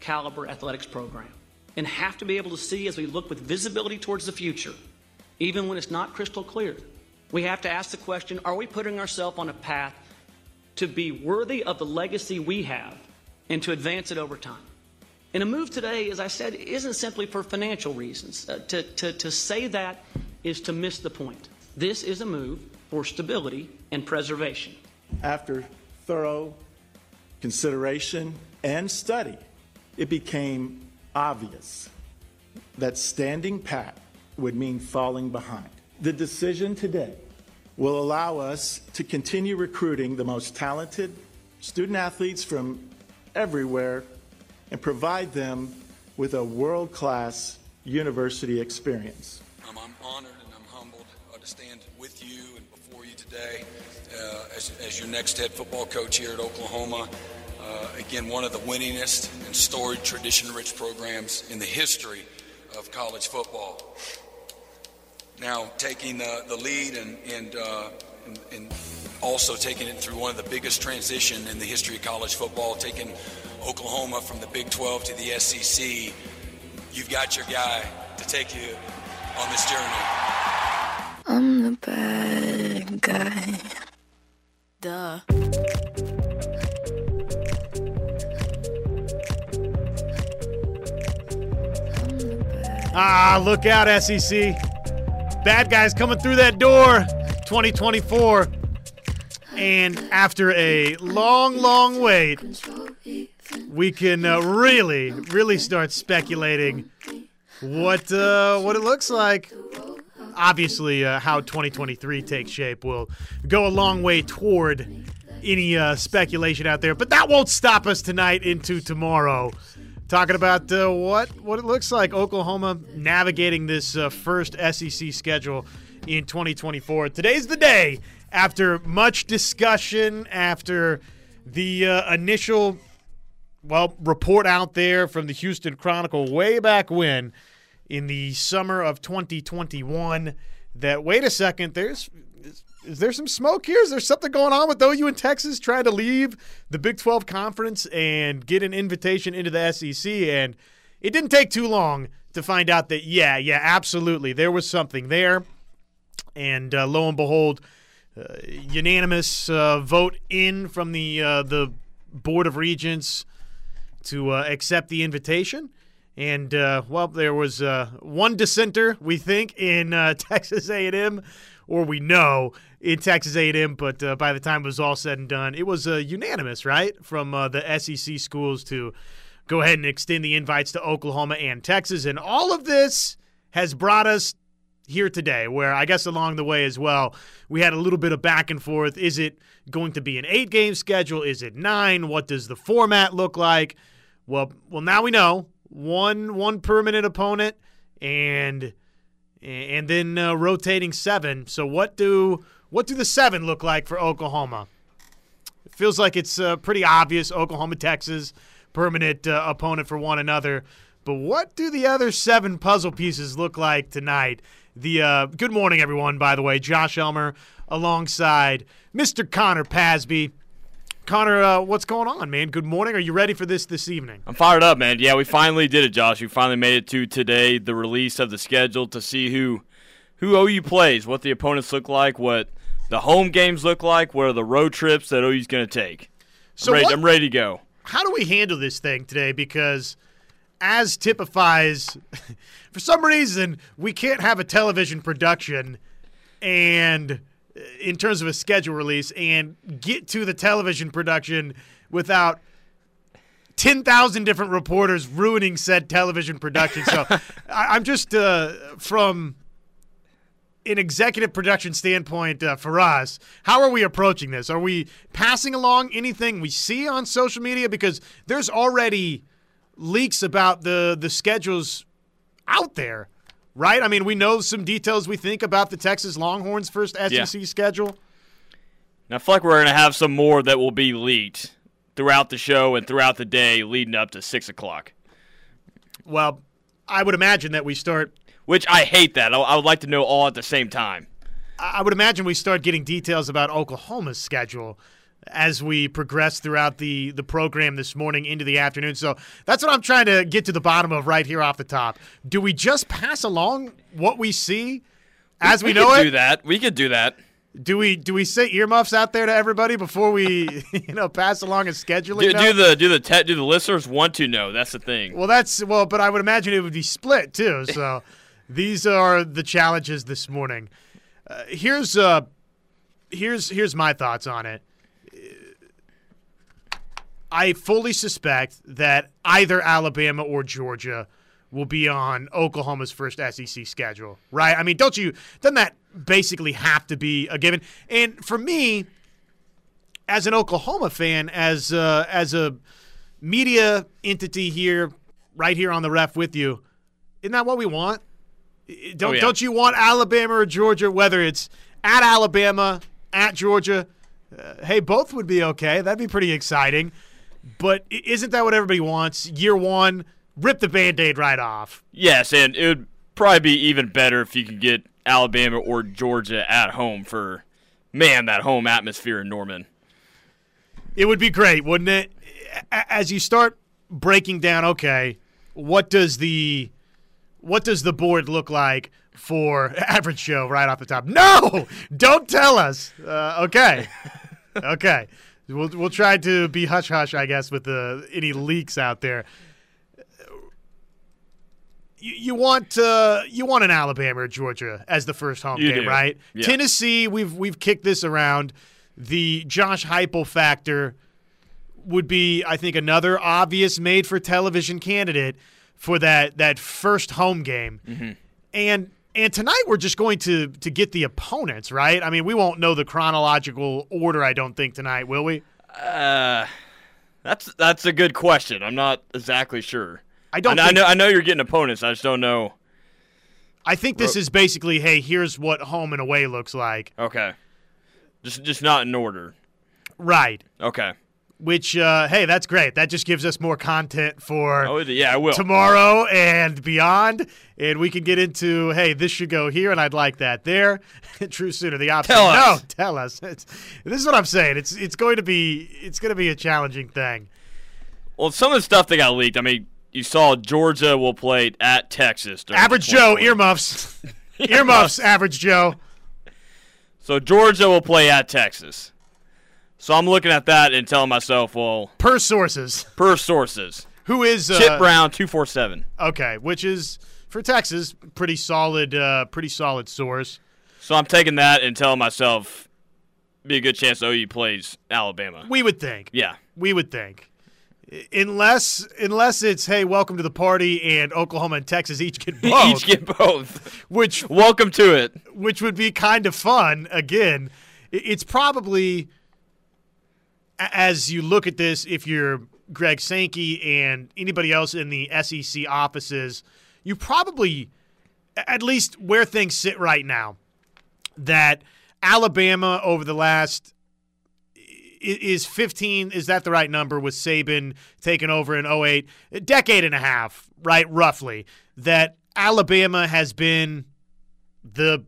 caliber athletics program and have to be able to see as we look with visibility towards the future, even when it's not crystal clear. We have to ask the question are we putting ourselves on a path to be worthy of the legacy we have and to advance it over time? And a move today, as I said, isn't simply for financial reasons. Uh, to, to, to say that is to miss the point. This is a move for stability and preservation. After thorough consideration and study, it became obvious that standing pat would mean falling behind. The decision today will allow us to continue recruiting the most talented student athletes from everywhere and provide them with a world class university experience. Um, I'm honored and I'm humbled uh, to stand with you and before you today uh, as, as, your next head football coach here at Oklahoma. Uh, again, one of the winningest and storied tradition rich programs in the history of college football. Now, taking the, the lead and, and, uh, and, and also taking it through one of the biggest transition in the history of college football, taking Oklahoma from the Big 12 to the SEC, you've got your guy to take you on this journey. I'm the bad guy. Duh. Ah, look out, SEC. Bad guys coming through that door 2024. And after a long, long wait, we can uh, really, really start speculating what uh, what it looks like. Obviously, uh, how 2023 takes shape will go a long way toward any uh, speculation out there, but that won't stop us tonight into tomorrow. Talking about uh, what what it looks like Oklahoma navigating this uh, first SEC schedule in 2024. Today's the day after much discussion, after the uh, initial well, report out there from the Houston Chronicle way back when in the summer of 2021 that wait a second, there's is, there some smoke here? Is there something going on with OU in Texas trying to leave the Big 12 conference and get an invitation into the SEC? And it didn't take too long to find out that yeah, yeah, absolutely, there was something there. And uh, lo and behold, uh, unanimous uh, vote in from the uh, the Board of Regents to uh, accept the invitation. And uh, well, there was one dissenter, we think, in Texas A&M, or we know in Texas A&M. But uh, by the time it was all said and done, it was uh, unanimous, right, from the SEC schools to go ahead and extend the invites to Oklahoma and Texas. And all of this has brought us here today, where I guess along the way as well, we had a little bit of back and forth. Is it going to be an eight game schedule? Is it nine? What does the format look like? Well, well, now we know one one permanent opponent and and then uh, rotating seven. So what do what do the seven look like for Oklahoma? It feels like it's uh, pretty obvious. Oklahoma, Texas, permanent uh, opponent for one another. But what do the other seven puzzle pieces look like tonight? The uh, good morning, everyone. By the way, Josh Elmer alongside Mr. Connor Pasby. Connor, uh, what's going on, man? Good morning. Are you ready for this this evening? I'm fired up, man. Yeah, we finally did it, Josh. We finally made it to today, the release of the schedule to see who who OU plays, what the opponents look like, what the home games look like, what are the road trips that OU's going to take. So I'm ready, what, I'm ready to go. How do we handle this thing today? Because as typifies, for some reason, we can't have a television production and in terms of a schedule release and get to the television production without 10,000 different reporters ruining said television production. So I, am just uh, from an executive production standpoint uh, for us, how are we approaching this? Are we passing along anything we see on social media? Because there's already leaks about the the schedules out there right? I mean, we know some details we think about the Texas Longhorns' first SEC yeah. schedule. Now, I feel like we're going to have some more that will be leaked throughout the show and throughout the day leading up to 6 o'clock. Well, I would imagine that we start. Which I hate that. I would like to know all at the same time. I would imagine we start getting details about Oklahoma's schedule as we progress throughout the the program this morning into the afternoon. So that's what I'm trying to get to the bottom of right here off the top. Do we just pass along what we see as we, we know could it? do that. We could do that. Do we do we say earmuffs out there to everybody before we you know pass along a scheduling? Do, do the do the te- do the listeners want to know? That's the thing. Well, that's well, but I would imagine it would be split too. So these are the challenges this morning. Uh, here's uh, here's here's my thoughts on it. I fully suspect that either Alabama or Georgia will be on Oklahoma's first SEC schedule, right? I mean, don't you? Doesn't that basically have to be a given? And for me, as an Oklahoma fan, as uh, as a media entity here, right here on the ref with you, isn't that what we want? I- Don't Oh, yeah. don't you want Alabama or Georgia? Whether it's at Alabama, at Georgia, uh, hey, both would be okay. That'd be pretty exciting. But isn't that what everybody wants? Year one, rip the band-aid right off. Yes, and it would probably be even better if you could get Alabama or Georgia at home for man that home atmosphere in Norman. It would be great, wouldn't it? As you start breaking down, okay, what does the what does the board look like for average show right off the top? No, don't tell us. Uh, okay, okay, we'll we'll try to be hush hush, I guess, with the any leaks out there. You, you want uh, you want an Alabama or Georgia as the first home You game, do. right? Yeah. Tennessee, we've we've kicked this around. The Josh Heupel factor would be, I think, another obvious made for television candidate for that that first home game. Mm-hmm. And and tonight we're just going to to get the opponents, right? I mean, we won't know the chronological order, I don't think tonight, will we? Uh, that's that's a good question. I'm not exactly sure. I don't I, think, know I know you're getting opponents. I just don't know. I think this is basically, hey, here's what home and away looks like. Okay, just just not in order. Right. Okay. Which uh hey, that's great. That just gives us more content for Oh yeah, I will. tomorrow and beyond. And we can get into, hey, this should go here, and I'd like that there. True sooner the opposite. Tell no, us. tell us. It's, this is what I'm saying. It's it's going to be it's going to be a challenging thing. Well, some of the stuff that got leaked. I mean, you saw Georgia will play at Texas. Average Joe 24th. earmuffs, earmuffs. Average Joe. So Georgia will play at Texas. So I'm looking at that and telling myself, well, Per sources, per sources, who is uh, Chip Brown two four seven. Okay, which is for Texas pretty solid, uh, pretty solid source. So I'm taking that and telling myself, be a good chance OU plays Alabama. We would think. Yeah. We would think. Unless unless it's hey, welcome to the party and Oklahoma and Texas each get both, Each get both. which Welcome to it. which would be kind of fun. Again, it's probably as you look at this, if you're Greg Sankey and anybody else in the SEC offices, you probably, at least where things sit right now, that Alabama over the last is 15 is that the right number with Saban taking over in 08 a decade and a half right roughly that Alabama has been the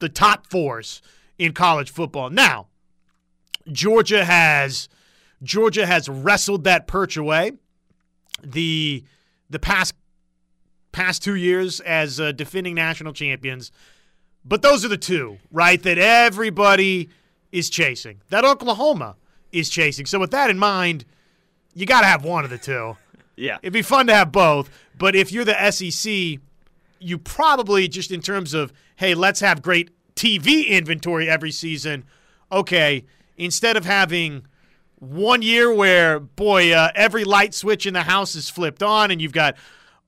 the top force in college football. Now, Georgia has Georgia has wrestled that perch away. The the past past two years as uh, defending national champions, but those are the two, right? That everybody is chasing. That Oklahoma is chasing. So with that in mind, you got to have one of the two. Yeah. It'd be fun to have both, but if you're the SEC, you probably just in terms of hey, let's have great TV inventory every season. Okay, instead of having one year where boy, uh, every light switch in the house is flipped on, and you've got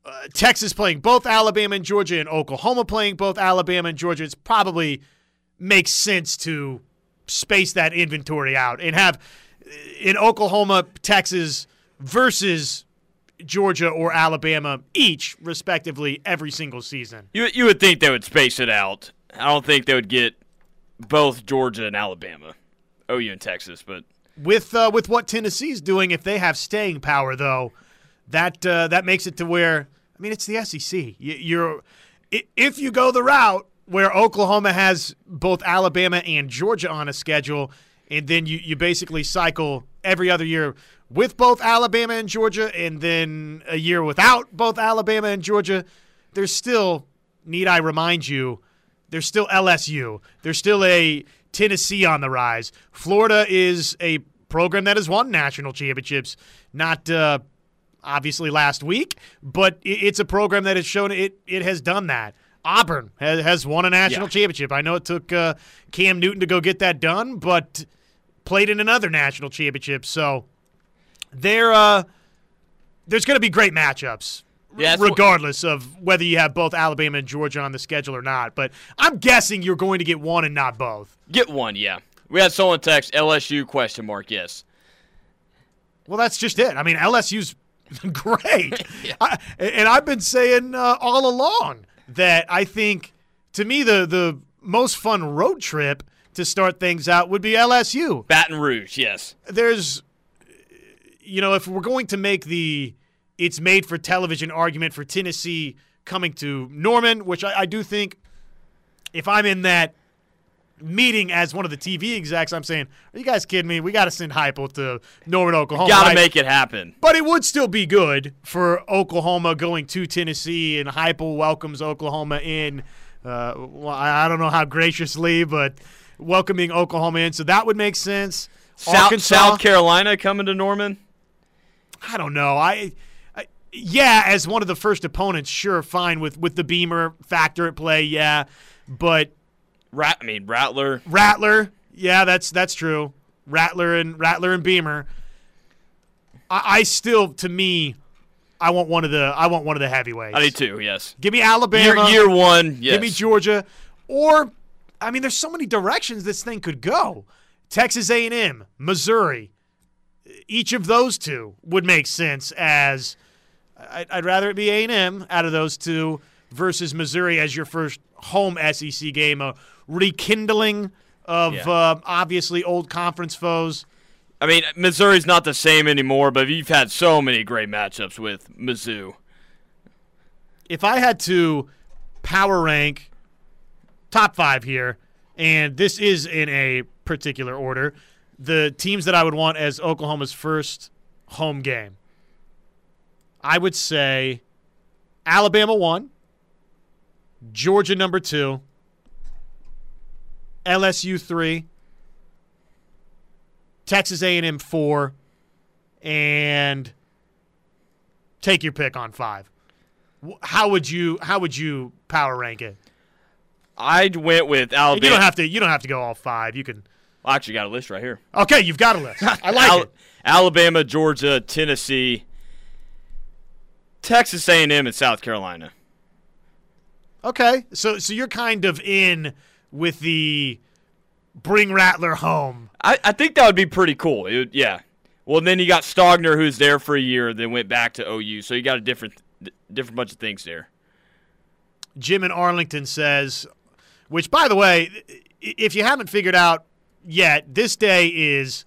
uh, Texas playing both Alabama and Georgia, and Oklahoma playing both Alabama and Georgia. It's probably makes sense to space that inventory out and have uh, in Oklahoma, Texas versus Georgia or Alabama each, respectively, every single season. You you would think they would space it out. I don't think they would get both Georgia and Alabama, OU and Texas, but With uh, with what Tennessee's doing, if they have staying power, though, that uh, that makes it to where I mean, it's the SEC. You, you're if you go the route where Oklahoma has both Alabama and Georgia on a schedule, and then you, you basically cycle every other year with both Alabama and Georgia, and then a year without both Alabama and Georgia, there's still, need I remind you, there's still LSU. There's still a Tennessee on the rise. Florida is a program that has won national championships, not uh, obviously last week, but it's a program that has shown it, it has done that. Auburn has, has won a national Yeah. championship. I know it took uh, Cam Newton to go get that done, but played in another national championship. So there, uh, there's going to be great matchups. Yeah, that's what- regardless of whether you have both Alabama and Georgia on the schedule or not, but I'm guessing you're going to get one and not both. Get one, yeah. We had someone text LSU question mark. Yes. Well, that's just it. I mean, LSU's great, I, and I've been saying uh, all along that I think, to me, the the most fun road trip to start things out would be LSU. Baton Rouge. Yes. There's, you know, if we're going to make the it's made for television argument for Tennessee coming to Norman, which I, I do think, if I'm in that meeting as one of the TV execs, I'm saying, are you guys kidding me? We got to send Heupel to Norman, Oklahoma. Got to right? make it happen. But it would still be good for Oklahoma going to Tennessee, and Heupel welcomes Oklahoma in. Uh, well, I don't know how graciously, but welcoming Oklahoma in, so that would make sense. South, Arkansas, South Carolina coming to Norman. I don't know. I, yeah, as one of the first opponents, sure, fine with with the Beamer factor at play, yeah, but Rat, I mean Rattler. Rattler, yeah, that's that's true. Rattler and Rattler and Beamer. I, I still, to me, I want one of the I want one of the heavyweights. I do too. Yes. Give me Year, Alabama. year one. Yes. Give me Georgia, or I mean, there's so many directions this thing could go. Texas A&M, Missouri. Each of those two would make sense as I'd, I'd rather it be A&M out of those two versus Missouri as your first home SEC game, a rekindling of Yeah. uh, obviously old conference foes. I mean, Missouri's not the same anymore, but you've had so many great matchups with Mizzou. if I had to power rank top five here, and this is in a particular order, the teams that I would want as Oklahoma's first home game, I would say Alabama one, Georgia number two, LSU three, Texas A&M four, and take your pick on five. How would you how would you power rank it? I went with Alabama. You don't have to you don't have to go all five. You can I actually got a list right here. Okay, you've got a list. I like Al- it. Alabama, Georgia, Tennessee, Texas A&M, and South Carolina. Okay. So so you're kind of in with the bring Rattler home. I, I think that would be pretty cool. It yeah. Well, then you got Stogner, who's there for a year, then went back to OU. So you got a different, different bunch of things there. Jim in Arlington says, which by the way, if you haven't figured out yet, this day is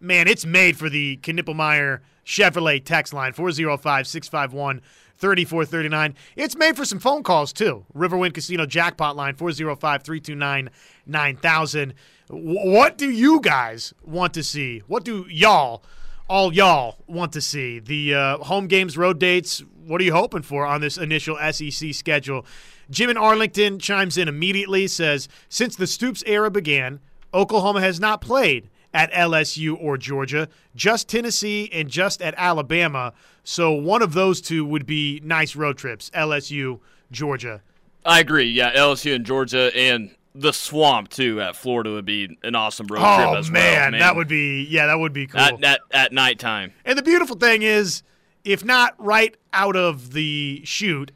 man, it's made for the Knippelmeyer Chevrolet text line 405-651-3439. It's made for some phone calls too. Riverwind Casino jackpot line 405-329-9000. What do you guys want to see? What do y'all all y'all want to see? The uh, home games, road dates. What are you hoping for on this initial SEC schedule? Jim in Arlington chimes in immediately. Says since the Stoops era began, Oklahoma has not played at LSU or Georgia, just Tennessee and just at Alabama. So one of those two would be nice road trips. LSU, Georgia. I agree. Yeah, LSU and Georgia and the swamp too at Florida would be an awesome road trip Oh as man, well. that would be yeah, that would be cool. at, at at nighttime. And the beautiful thing is, if not right out of the chute,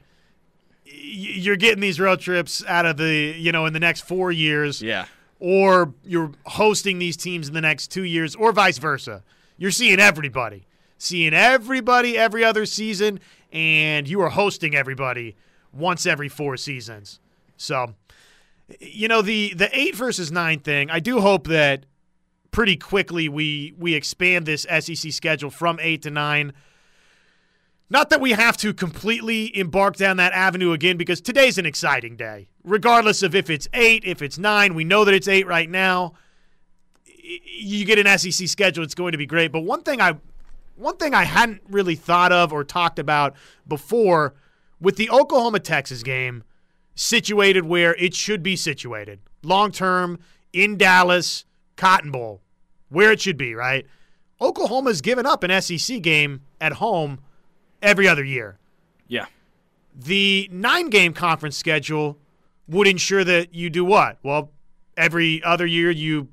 y- you're getting these road trips out of the, you know, in the next four years, Yeah. Or you're hosting these teams in the next two years, or vice versa. You're seeing everybody, seeing everybody every other season, and you are hosting everybody once every four seasons. So, you know, the the eight versus nine thing, I do hope that pretty quickly we we expand this SEC schedule from 8 to 9. Not that we have to completely embark down that avenue again because today's an exciting day. Regardless of if it's 8, if it's 9, we know that it's 8 right now. you get an SEC schedule, it's going to be great. But one thing I one thing I hadn't really thought of or talked about before with the Oklahoma Texas game situated where it should be situated. Long term in Dallas, Cotton Bowl, where it should be, right? Oklahoma's given up an SEC game at home every other year. Yeah. The nine game conference schedule would ensure that you do what? Well, every other year you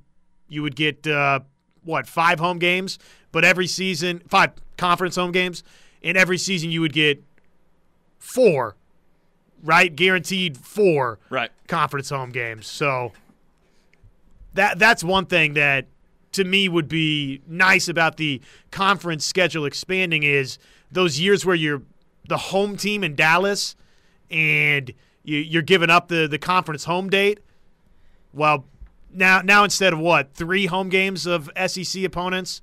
you would get uh, what five home games, but every season five conference home games, and every season you would get four, right? Guaranteed four Right. conference home games. So that that's one thing that to me would be nice about the conference schedule expanding is those years where you're the home team in Dallas and you, you're giving up the the conference home date. Well, now now instead of what three home games of SEC opponents,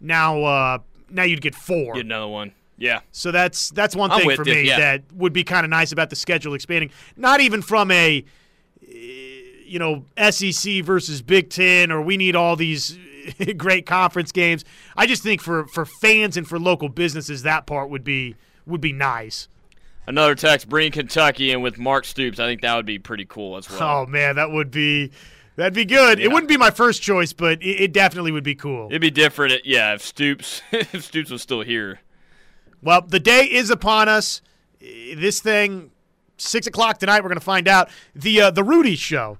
now uh, now you'd get four. Get another one. Yeah. So that's that's one I'm thing for you, me yeah. that would be kind of nice about the schedule expanding. Not even from a you know SEC versus Big Ten or we need all these great conference games. I just think for for fans and for local businesses that part would be would be nice. Another text, bring Kentucky in with Mark Stoops. I think that would be pretty cool as well. Oh man, that would be that'd be good. It wouldn't be my first choice, but it, it definitely would be cool. It'd be different, uh, yeah, if Stoops if Stoops was still here. Well, the day is upon us. This thing, six o'clock tonight. We're going to find out the uh, the Rudy show.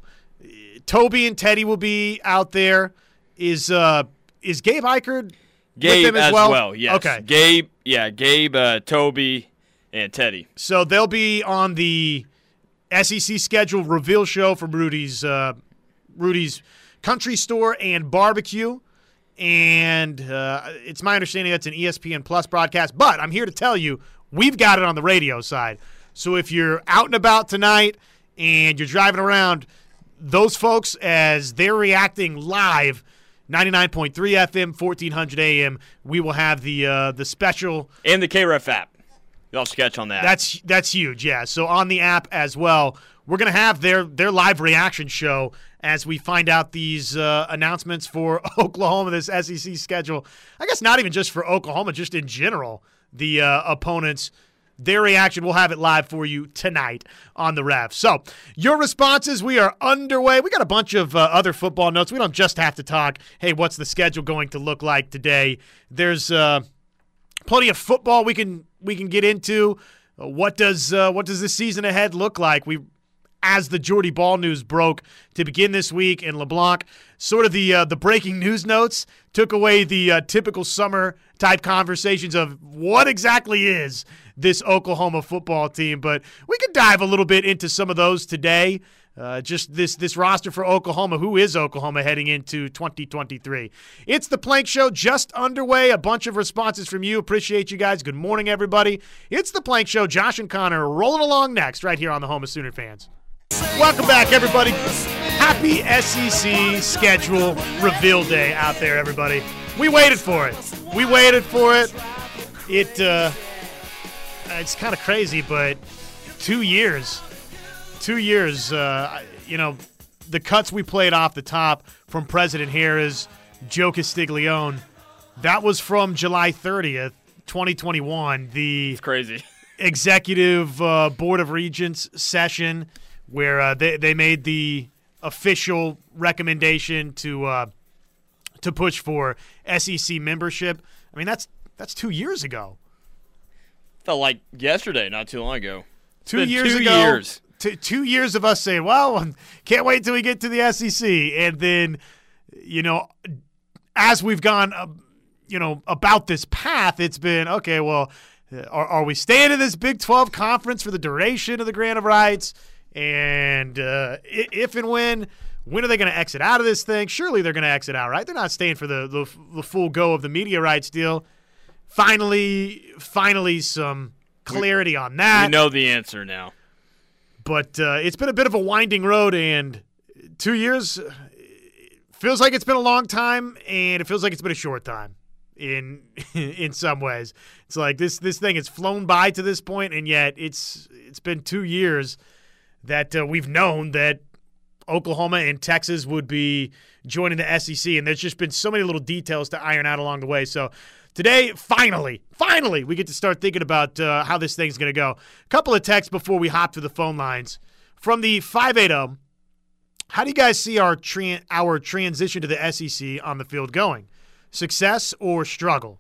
Toby and Teddy will be out there. Is uh is Gabe Ikard Gabe as, as yes. Okay, Gabe, yeah, Gabe, uh, Toby, and Teddy. so they'll be on the SEC schedule reveal show from Rudy's uh, Rudy's Country Store and Barbecue. And uh, it's my understanding that's an ESPN Plus broadcast. But I'm here to tell you, we've got it on the radio side. So if you're out and about tonight and you're driving around, those folks, as they're reacting live, 99.3 FM, 1400 AM, we will have the uh, the special And the KREF app. Y'all sketch on that. that's that's huge, yeah. So on the app as well, we're gonna have their their live reaction show as we find out these uh, announcements for Oklahoma, this SEC schedule. I guess not even just for Oklahoma, just in general, the uh, opponents. Their reaction, we'll have it live for you tonight on the ref. So, your responses, we are underway. We got a bunch of uh, other football notes. We don't just have to talk, hey, what's the schedule going to look like today? There's uh, plenty of football we can we can get into. Uh, What does uh, what does the season ahead look like? We as the Jordy Bahl news broke to begin this week in LeBlanc, sort of the uh, the breaking news notes took away the uh, typical summer type conversations of what exactly is this Oklahoma football team. But we could dive a little bit into some of those today. Uh, just this this roster for Oklahoma. Who is Oklahoma heading into 2023? It's the Plank Show just underway. A bunch of responses from you. Appreciate you guys. Good morning, everybody. It's the Plank Show. Josh and Connor rolling along next, right here on the Home of Sooner fans. Welcome back, everybody. Happy SEC schedule reveal day out there, everybody. We waited for it. We waited for it. It uh, it's kind of crazy, but two years, two years. Uh, you know, the cuts we played off the top from President Harroz, Joe Castiglione. That was from July 30th, 2021. The it's crazy. executive uh, board of regents session where uh, they they made the official recommendation to uh, to push for SEC membership. I mean that's that's two years ago. Felt like yesterday, not too long ago. Two years two ago. years. T- two years of us saying, "Well, can't wait till we get to the SEC," and then you know, as we've gone, uh, you know, about this path, it's been okay. Well, uh, are, are we staying in this Big Twelve conference for the duration of the grant of rights? And uh, if and when, when are they going to exit out of this thing? Surely they're going to exit out, right? They're not staying for the, the the full go of the media rights deal. Finally, finally, some clarity on that We know the answer now. But uh, it's been a bit of a winding road and two years uh, feels like it's been a long time and it feels like it's been a short time in in some ways it's like this this thing has flown by to this point and yet it's it's been two years that uh, we've known that Oklahoma and Texas would be joining the SEC, and there's just been so many little details to iron out along the way. So today, finally, finally, we get to start thinking about uh, how this thing's going to go. A couple of texts before we hop to the phone lines from the 580. How do you guys see our tran- our transition to the SEC on the field going? Success or struggle?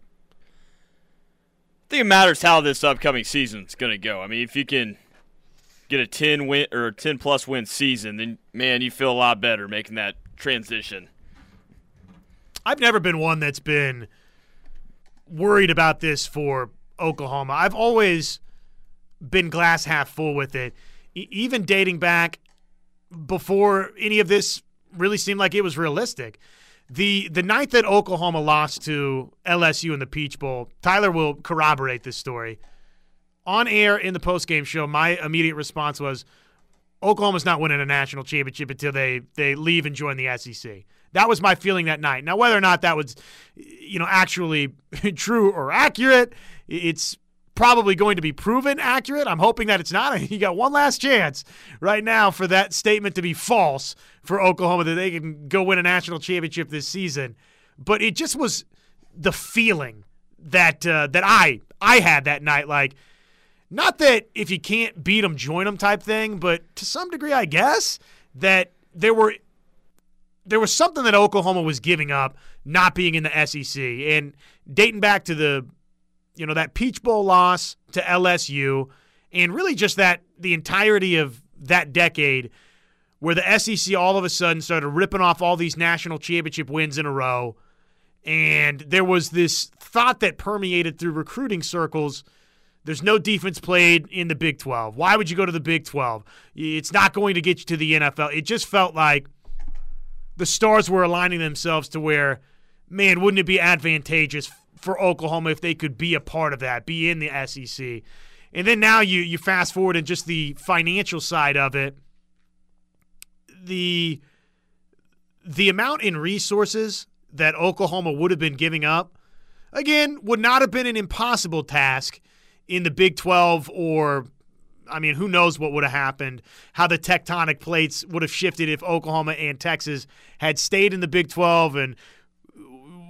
I think it matters how this upcoming season's going to go. I mean, if you can get a 10 win or 10 plus win season, then man, you feel a lot better making that transition. I've never been one that's been worried about this for Oklahoma. I've always been glass half full with it. E- even dating back before any of this really seemed like it was realistic. The the night that Oklahoma lost to LSU in the Peach Bowl, Tyler will corroborate this story. On air in the postgame show, my immediate response was Oklahoma's not winning a national championship until they they leave and join the SEC. That was my feeling that night. Now, whether or not that was, you know, actually true or accurate, it's probably going to be proven accurate. I'm hoping that it's not. You got one last chance right now for that statement to be false for Oklahoma that they can go win a national championship this season. But it just was the feeling that uh, that I I had that night. Like, not that if you can't beat them, join them type thing, but to some degree, I guess that there were there was something that Oklahoma was giving up not being in the SEC and dating back to the you know that Peach Bowl loss to LSU and really just that the entirety of that decade where the SEC all of a sudden started ripping off all these national championship wins in a row and there was this thought that permeated through recruiting circles there's no defense played in the Big 12. Why would you go to the Big 12? It's not going to get you to the NFL. It just felt like the stars were aligning themselves to where, man, wouldn't it be advantageous for Oklahoma if they could be a part of that, be in the SEC? And then now you you fast forward and just the financial side of it, the the amount in resources that Oklahoma would have been giving up, again, would not have been an impossible task in the Big 12 or I mean, who knows what would have happened, how the tectonic plates would have shifted if Oklahoma and Texas had stayed in the Big 12 and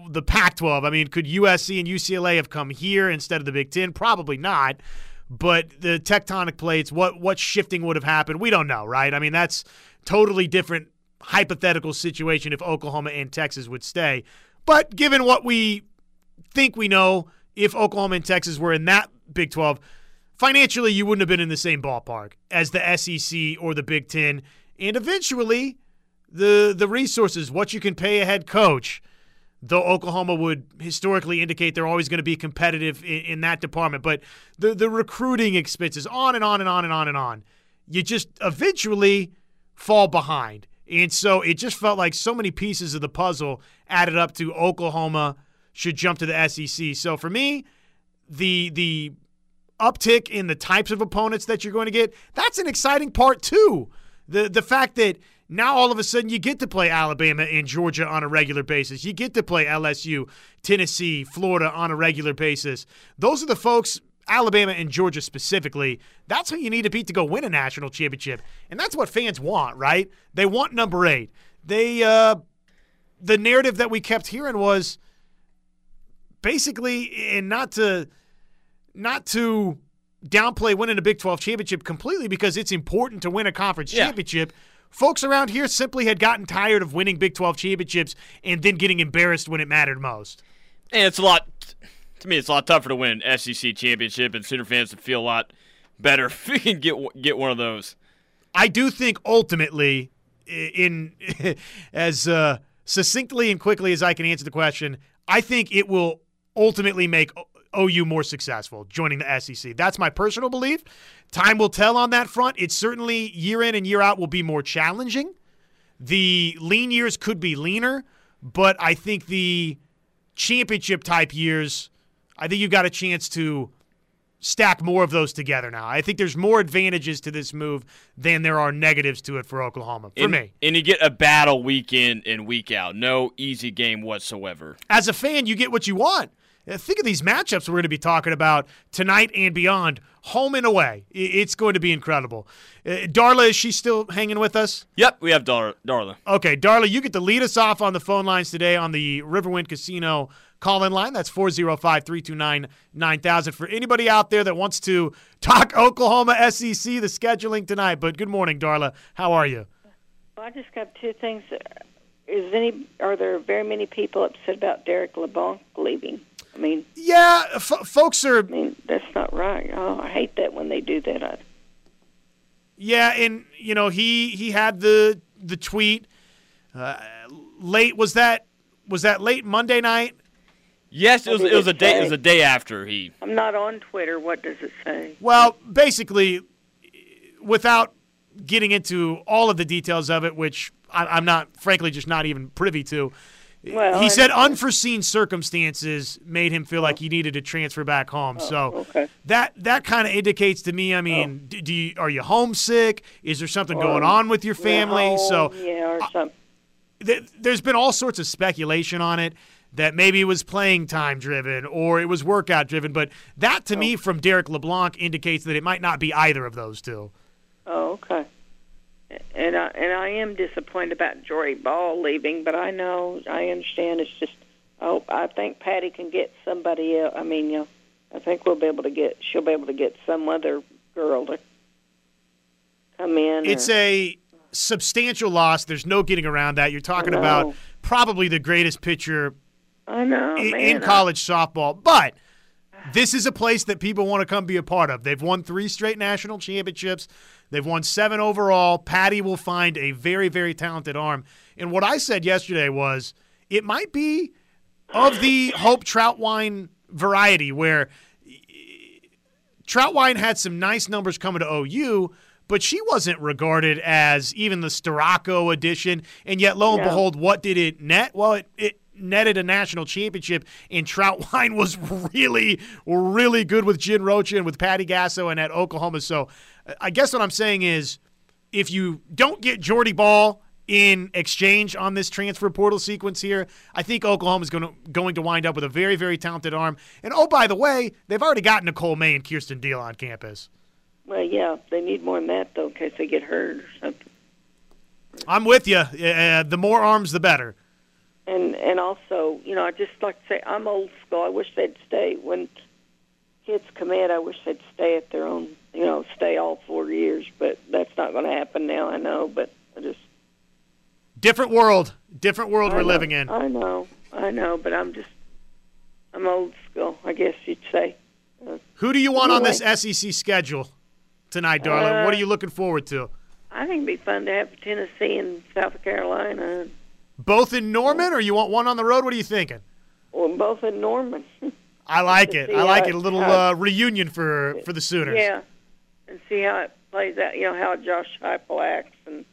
the Pac 12. I mean, could USC and UCLA have come here instead of the Big 10? Probably not. But the tectonic plates, what what shifting would have happened, we don't know, right? I mean, that's totally different hypothetical situation if Oklahoma and Texas would stay. But given what we think we know, if Oklahoma and Texas were in that Big 12, financially you wouldn't have been in the same ballpark as the SEC or the Big 10 and eventually the the resources what you can pay a head coach though Oklahoma would historically indicate they're always going to be competitive in, in, that department. But the the recruiting expenses on and on and on and on and on. You just eventually fall behind. And so it just felt like so many pieces of the puzzle added up to Oklahoma should jump to the SEC so for me the the uptick in the types of opponents that you're going to get, that's an exciting part too. The the fact that now all of a sudden you get to play Alabama and Georgia on a regular basis. You get to play LSU, Tennessee, Florida on a regular basis. Those are the folks Alabama and Georgia specifically, that's who you need to beat to go win a national championship. And that's what fans want, right? They want number 8. They uh the narrative that we kept hearing was basically and not to not to downplay winning a Big 12 championship completely because it's important to win a conference yeah. championship. Folks around here simply had gotten tired of winning Big 12 championships and then getting embarrassed when it mattered most. And it's a lot, to me, it's a lot tougher to win an SEC championship, and Sooner fans would feel a lot better if we can get get one of those. I do think ultimately, in as uh, succinctly and quickly as I can answer the question, I think it will ultimately make OU more successful joining the SEC. That's my personal belief. Time will tell on that front. It certainly year in and year out will be more challenging. The lean years could be leaner, but I think the championship type years, I think you've got a chance to stack more of those together now. I think there's more advantages to this move than there are negatives to it for Oklahoma. For and, me. And you get a battle week in and week out. No easy game whatsoever. As a fan, you get what you want think of these matchups we're going to be talking about tonight and beyond, home and away. It's going to be incredible. Uh, Darla, is she still hanging with us? Yep, we have Dar- Darla. Okay, Darla, you get to lead us off on the phone lines today on the Riverwind Casino call in line. That's 405 329 9000. For anybody out there that wants to talk Oklahoma SEC, the scheduling tonight. But good morning, Darla. How are you? Well, I just got two things. Is any are there very many people upset about Derek LeBlanc leaving? I mean, Yeah, f- folks are. I mean that's not right. Oh, I hate that when they do that. I, Yeah, and you know he he had the the tweet uh, late. Was that was that late Monday night? Yes, it was. It was a day. It was a day after he. I'm not on Twitter. What does it say? Well, basically, without getting into all of the details of it, which I, I'm not, frankly, just not even privy to. Well, he said unforeseen circumstances made him feel like he needed to transfer back home. so Oh, okay. that that kind of indicates to me. I mean, d do you are you homesick? Is there something going on with your family? you're so yeah, or something. th- there's been all sorts of speculation on it that maybe it was playing time driven or it was workout driven, but that to me from Derek LeBlanc indicates that it might not be either of those two. Oh, okay. And I and I am disappointed about Jordy Bahl leaving, but I know I understand. It's just oh, I think Patty can get somebody else. I mean, you know, I think we'll be able to get. She'll be able to get some other girl to come in. It's or, a substantial loss. There's no getting around that. You're talking about probably the greatest pitcher I know, i- man. in I- college softball, but this is a place that people want to come be a part of. They've won three straight national championships. They've won seven overall. Patty will find a very, very talented arm. And what I said yesterday was it might be of the Hope Troutwine variety where Troutwine had some nice numbers coming to OU, but she wasn't regarded as even the Storako edition. And yet, lo and No. behold, what did it net? Well, it, it netted a national championship, and Troutwine was really, really good with Jen Rocha and with Patty Gasso and at Oklahoma. So uh, I guess what I'm saying is if you don't get Jordy Bahl in exchange on this transfer portal sequence here, I think Oklahoma is going to going to wind up with a very very talented arm. And oh by the way, they've already got Nicole May and Kierston Deal on campus. Well, yeah, they need more than that though, in case they get hurt or something. I'm with you. Uh, the more arms, the better. And and also, you know, I just like to say I'm old school. I wish they'd stay when kids come in. I wish they'd stay at their own, you know, stay all four years. But that's not going to happen now. I know, but I just Different world, different world I we're know, living in. I know, I know, but I'm just I'm old school. I guess you'd say. Who do you want on this SEC schedule tonight, darling? Uh, what are you looking forward to? I think it'd be fun to have Tennessee and South Carolina, Both in Norman, or you want one on the road? What are you thinking? or both in Norman. I like it. I like it. A little how- uh, reunion for for the Sooners. Yeah, and see how it plays out. You know how Josh Heupel acts, and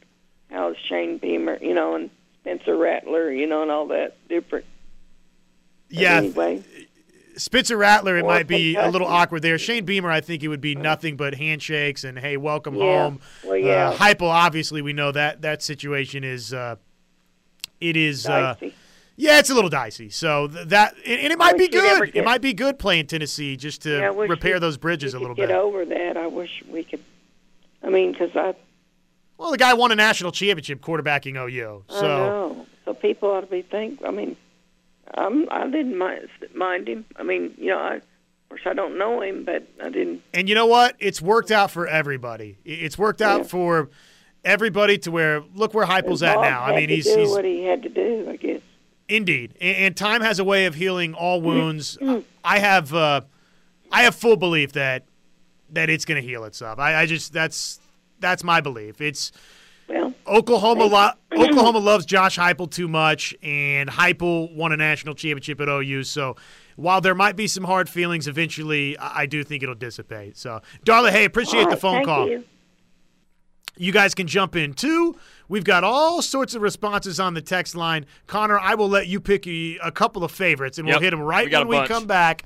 how Shane Beamer, you know, and Spencer Rattler, you know, and all that different. Yeah, Anyway, Spencer Rattler, it might be a little awkward there. Shane Beamer, I think it would be nothing but handshakes and hey, welcome Yeah. home. Well, yeah. Uh, Heupel, obviously, we know that that situation is uh, it is uh, yeah, it's a little dicey. So th- that and, and it might be good. It might be good playing Tennessee just to Yeah, repair we- those bridges a little bit. Get over that. I wish we could. I mean, because I, Well, the guy won a national championship quarterbacking OU. I So know. So people ought to be think. I mean, I'm, I didn't mind, mind him. I mean, you know, I, of course I don't know him, but I didn't. And you know what? It's worked out for everybody. It's worked out Yeah. for everybody to where look where Heupel's at now. I mean, he's he's what he had to do. I guess. indeed, and, and time has a way of healing all Mm-hmm. wounds. I have uh, I have full belief that that it's going to heal itself. I, I just that's that's my belief. It's Well, Oklahoma. Lo- Oklahoma loves Josh Heupel too much, and Heupel won a national championship at OU. So while there might be some hard feelings, eventually I, I do think it'll dissipate. So, Darla, hey, appreciate all the phone thank call. You. You guys can jump in too. We've got all sorts of responses on the text line. Connor, I will let you pick a, a couple of favorites, and we'll hit them right We when we come back.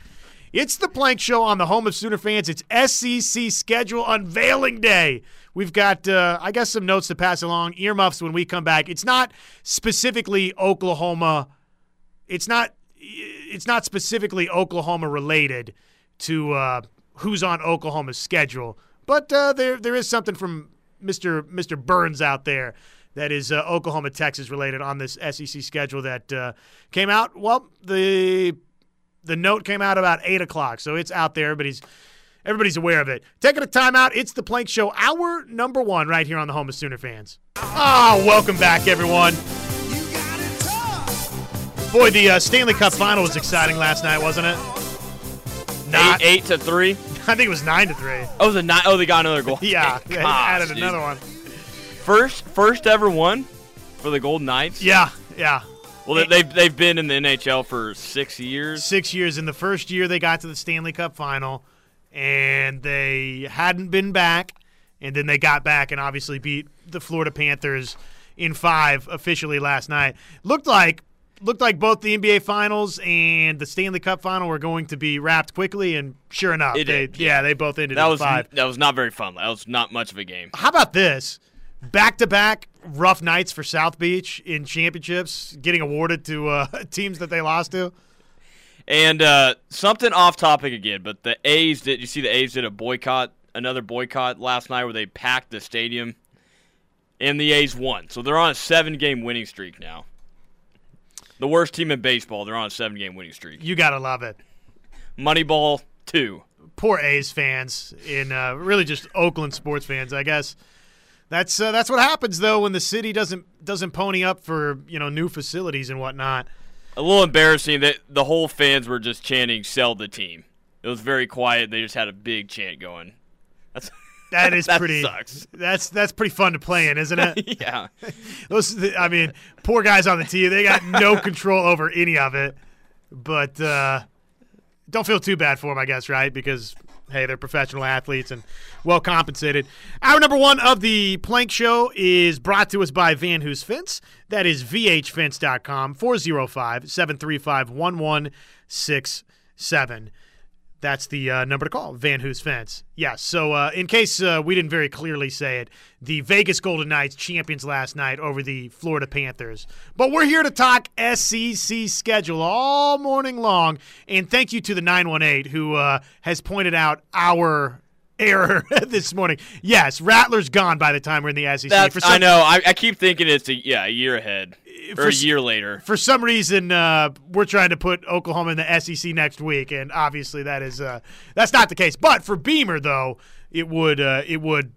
It's the Plank Show on the home of Sooner fans. It's SEC schedule unveiling day. We've got, uh, I guess, some notes to pass along, earmuffs when we come back. It's not specifically Oklahoma. It's not it's not specifically Oklahoma related to uh, who's on Oklahoma's schedule, but uh, there there is something from Mr. Mr. Burns out there that is uh, Oklahoma Texas related on this SEC schedule that uh, came out. Well, the the note came out about eight o'clock, so it's out there. He's everybody's aware of it. Taking a timeout. It's the Plank Show, hour number one, right here on the home of Sooner fans. Ah, welcome back, everyone. Boy, the uh, Stanley Cup final was exciting last night, wasn't it? Not, eight, eight to three. I think it was nine to three. Oh, the nine, oh, they got another goal. Yeah, they Gosh, added dude. another one. First, first ever one for the Golden Knights. Yeah, yeah. Well, they, they've they've been in the NHL for six years. Six years. In the first year, they got to the Stanley Cup final, and they hadn't been back. And then they got back and obviously beat the Florida Panthers in five officially last night. Looked like looked like both the NBA Finals and the Stanley Cup final were going to be wrapped quickly, and sure enough, It they, did, yeah, they both ended That in was five. that was not very fun. That was not much of a game. How about this? Back to back rough nights for South Beach in championships, getting awarded to uh, teams that they lost to. And uh, something off topic again, but the A's did. You see, the A's did a boycott, another boycott last night where they packed the stadium, and the A's won. So they're on a seven-game winning streak now. The worst team in baseball. They're on a seven-game winning streak. You gotta love it. Moneyball two. poor A's fans in uh, really just Oakland sports fans, I guess. That's uh, that's what happens though when the city doesn't doesn't pony up for you know new facilities and whatnot. A little embarrassing that the whole fans were just chanting "Sell the team." It was very quiet. They just had a big chant going. That's That is that pretty. sucks. That's that's pretty fun to play in, isn't it? yeah. Those, I mean, poor guys on the team. They got no control over any of it. But uh, don't feel too bad for them, I guess, right? Because hey, they're professional athletes and well compensated. Hour number one of the Plank Show is brought to us by Van Hoos Fence. That is vhfence.com, 405 735 1167. That's the uh, number to call, Van Hoos Fence. Yes. So, uh, in case uh, we didn't very clearly say it, the Vegas Golden Knights champions last night over the Florida Panthers. But we're here to talk SEC schedule all morning long. And thank you to the 918 who uh, has pointed out our error this morning. Yes, Rattler's gone by the time we're in the SEC. That's, For some- I know. I, I keep thinking it's a yeah a year ahead or For a s- year later. for some reason uh, we're trying to put Oklahoma in the SEC next week, and obviously that is uh, that's not the case. But for Beamer, though, it would uh, it would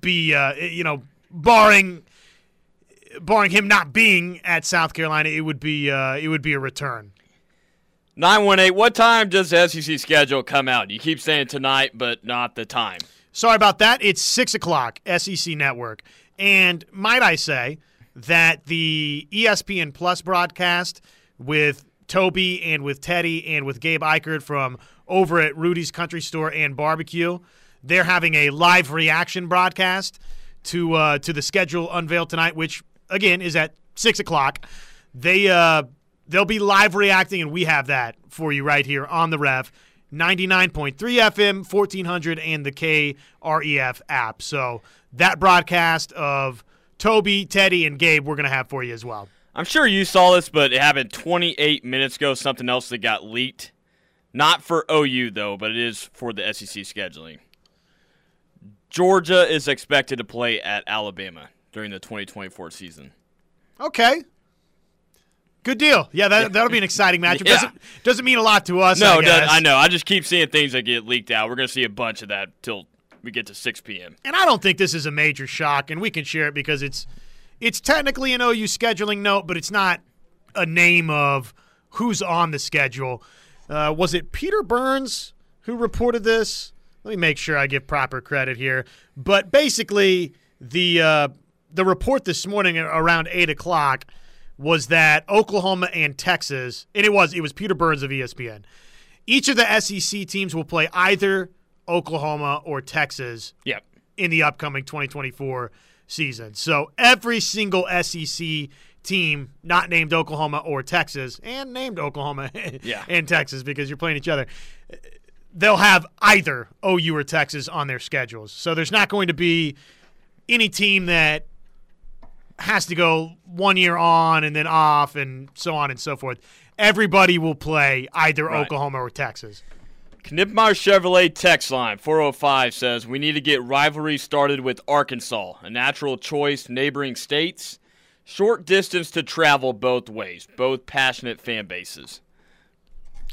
be uh, you know barring barring him not being at South Carolina, it would be uh, it would be a return. Nine one eight. What time does the SEC schedule come out? You keep saying tonight, but not the time. Sorry about that. It's six o'clock, SEC Network. And might I say that the ESPN Plus broadcast with Toby and with Teddy and with Gabe Ikard from over at Rudy's Country Store and Barbecue, they're having a live reaction broadcast to uh, to the schedule unveiled tonight, which again is at six o'clock. They uh, they'll be live reacting, and we have that for you right here on the Rev. 99.3 FM, 1400, and the KREF app. So that broadcast of Toby, Teddy, and Gabe, we're going to have for you as well. I'm sure you saw this, but it happened 28 minutes ago. Something else that got leaked. Not for OU though, but it is for the SEC scheduling. Georgia is expected to play at Alabama during the 2024 season. Okay. Good deal. Yeah, that, that'll be an exciting matchup. Yeah. Doesn't, doesn't mean a lot to us. No, I. I know. I just keep seeing things that get leaked out. We're going to see a bunch of that till we get to 6 p.m. and I don't think this is a major shock, and we can share it because it's it's technically an OU scheduling note, but it's not a name of who's on the schedule. Uh, was it Peter Burns who reported this? Let me make sure I give proper credit here. But basically, the uh, the report this morning around eight o'clock was that Oklahoma and Texas, and it was it was Peter Burns of ESPN. Each of the SEC teams will play either Oklahoma or Texas Yep. in the upcoming 2024 season. So every single SEC team not named Oklahoma or Texas and named Oklahoma Yeah. and Texas because you're playing each other. They'll have either OU or Texas on their schedules. So there's not going to be any team that has to go one year on and then off and so on and so forth. everybody will play either Right. Oklahoma or Texas. Knipmeyer Chevrolet text line 405 says we need to get rivalry started with Arkansas, a natural choice, neighboring states, short distance to travel both ways, both passionate fan bases.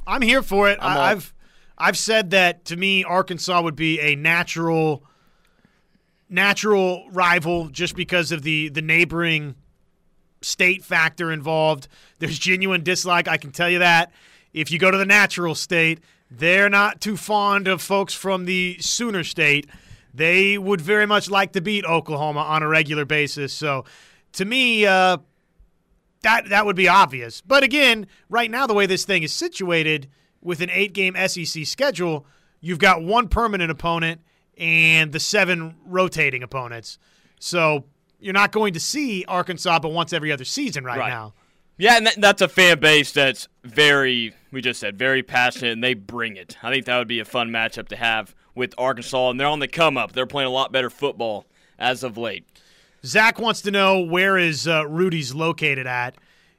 I'm here for it. I, I've I've said that to me, Arkansas would be a natural natural rival just because of the the neighboring state factor involved. There's genuine dislike, I can tell you that. If you go to the natural state, they're not too fond of folks from the Sooner state. They would very much like to beat Oklahoma on a regular basis. So, to me, uh, that that would be obvious. But again, right now the way this thing is situated with an 8-game SEC schedule, you've got one permanent opponent and the seven rotating opponents. So, you're not going to see Arkansas but once every other season right, Right. now. Yeah, and that, that's a fan base that's very, we just said, very passionate, and they bring it. I think that would be a fun matchup to have with Arkansas, and they're on the come up. They're playing a lot better football as of late. Zach wants to know where is uh, Rudy's located at.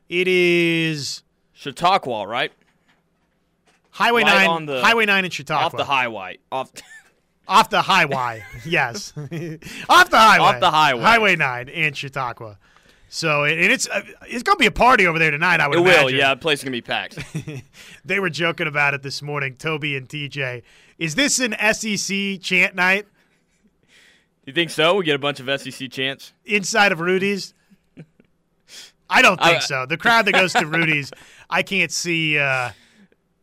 It is Chautauqua, right? Highway Right 9 on the- Highway 9 in Chautauqua. Off the highway. Off. Off the highway, yes. Off the highway. Off the highway. Highway 9 in Chautauqua. So, and it's uh, it's going to be a party over there tonight, I would It will, yeah. The place is gonna be packed. They were joking about it this morning, Toby and TJ. Is this an SEC chant night You think so? We get a bunch of SEC chants. inside of Rudy's? I don't think I- so. The crowd that goes to Rudy's, I can't see. Uh,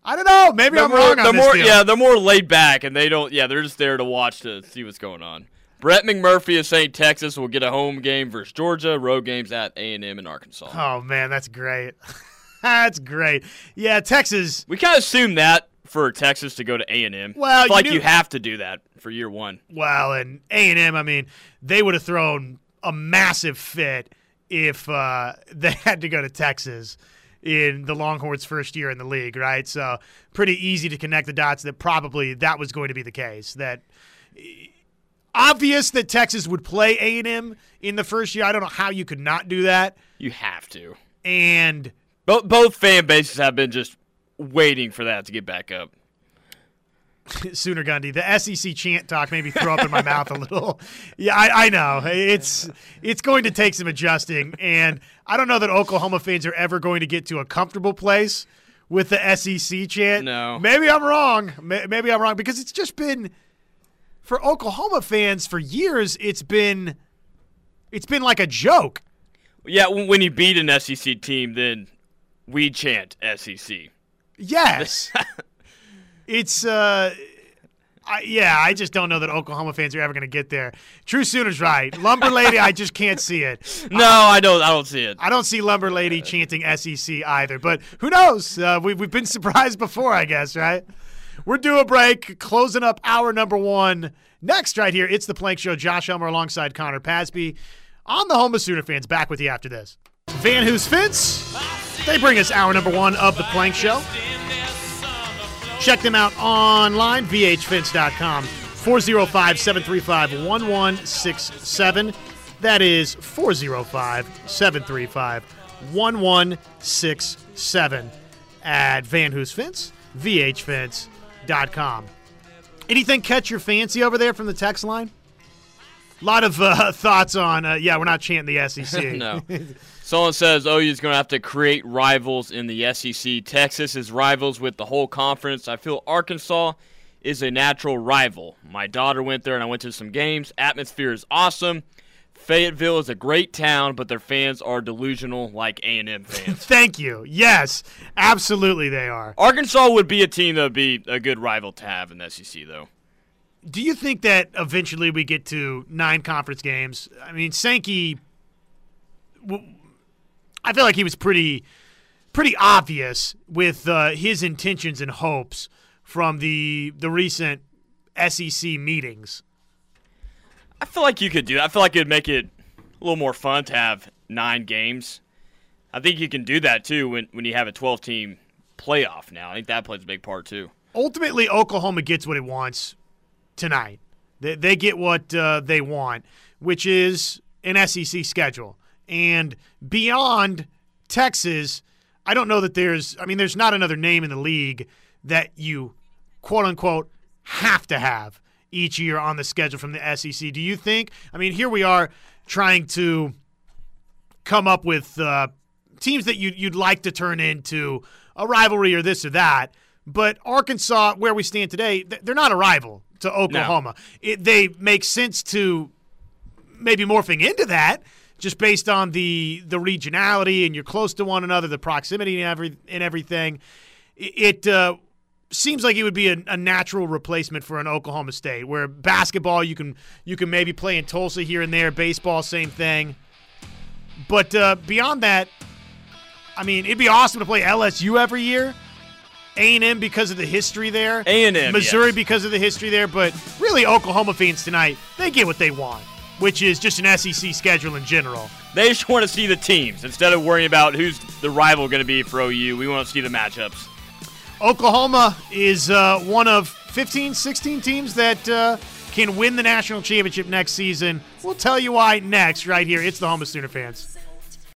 I don't know. Maybe They're I'm more, wrong on this more, deal. yeah, they're more laid back, and they don't. Yeah, they're just there to watch to see what's going on. Brett McMurphy is saying Texas will get a home game versus Georgia, road games at A and Arkansas. Oh man, that's great. that's great. Yeah, Texas. We kind of assumed that for Texas to go to A and M. Well, you like knew- you have to do that for year one. Well, and A and M. I mean, they would have thrown a massive fit if uh, they had to go to Texas in the Longhorns' first year in the league, right? So pretty easy to connect the dots that probably that was going to be the case. That obvious that Texas would play A and M in the first year. I don't know how you could not do that. You have to. And Both both fan bases have been just waiting for that to get back up. Sooner Gundy, the SEC chant talk made me throw up in my mouth a little. Yeah, I, I know it's it's going to take some adjusting, and I don't know that Oklahoma fans are ever going to get to a comfortable place with the SEC chant. No. maybe I'm wrong. Maybe I'm wrong because it's just been for Oklahoma fans for years. It's been it's been like a joke. Yeah, when you beat an SEC team, then we chant SEC. Yes. it's uh I, yeah, I just don't know that Oklahoma fans are ever going to get there. True Sooners right. Lumber Lady, I just can't see it. No, I don't. I don't see it. I don't see Lumber Lady chanting SEC either, but who knows? Uh, we, we've been surprised before, I guess, right? We're due a break, closing up hour number one. Next, right here, it's the Plank Show. Josh Elmer alongside Connor Pasby on the home of Sooner fans. Back with you after this. Van Hoos Fence, they bring us hour number one of the Plank Show. Check them out online, vhfence.com. 405 735 1167. That is 405 735 1167 at Van Hoos Fence, vhfence.com. Anything catch your fancy over there from the text line? A lot of uh, thoughts on, uh, yeah, we're not chanting the SEC. no. Someone says OU is going to have to create rivals in the SEC. Texas is rivals with the whole conference. I feel Arkansas is a natural rival. My daughter went there and I went to some games. Atmosphere is awesome. Fayetteville is a great town, but their fans are delusional like A&M fans. Thank you. Yes, absolutely they are. Arkansas would be a team that would be a good rival to have in the SEC, though. Do you think that eventually we get to nine conference games? I mean, Sankey, I feel like he was pretty, pretty obvious with uh, his intentions and hopes from the the recent SEC meetings. I feel like you could do that. I feel like it would make it a little more fun to have nine games. I think you can do that too when, when you have a 12 team playoff now. I think that plays a big part too. Ultimately, Oklahoma gets what it wants tonight. They, they get what uh, they want, which is an SEC schedule. And beyond Texas, I don't know that there's. I mean, there's not another name in the league that you, quote unquote, have to have each year on the schedule from the SEC. Do you think? I mean, here we are trying to come up with uh, teams that you, you'd like to turn into a rivalry or this or that. But Arkansas, where we stand today, they're not a rival to Oklahoma. No. It, they make sense to maybe morphing into that just based on the the regionality and you're close to one another, the proximity and every and everything. It uh, seems like it would be a, a, natural replacement for an Oklahoma State, where basketball you can you can maybe play in Tulsa here and there, baseball same thing. But uh, beyond that, I mean, it'd be awesome to play LSU every year. A&M because of the history there. A&M, Missouri yes. because of the history there. But really, Oklahoma fans tonight, they get what they want, which is just an SEC schedule in general. They just want to see the teams instead of worrying about who's the rival going to be for OU. We want to see the matchups. Oklahoma is uh, one of 15, 16 teams that uh, can win the national championship next season. We'll tell you why next, right here. It's the home of Sooner fans.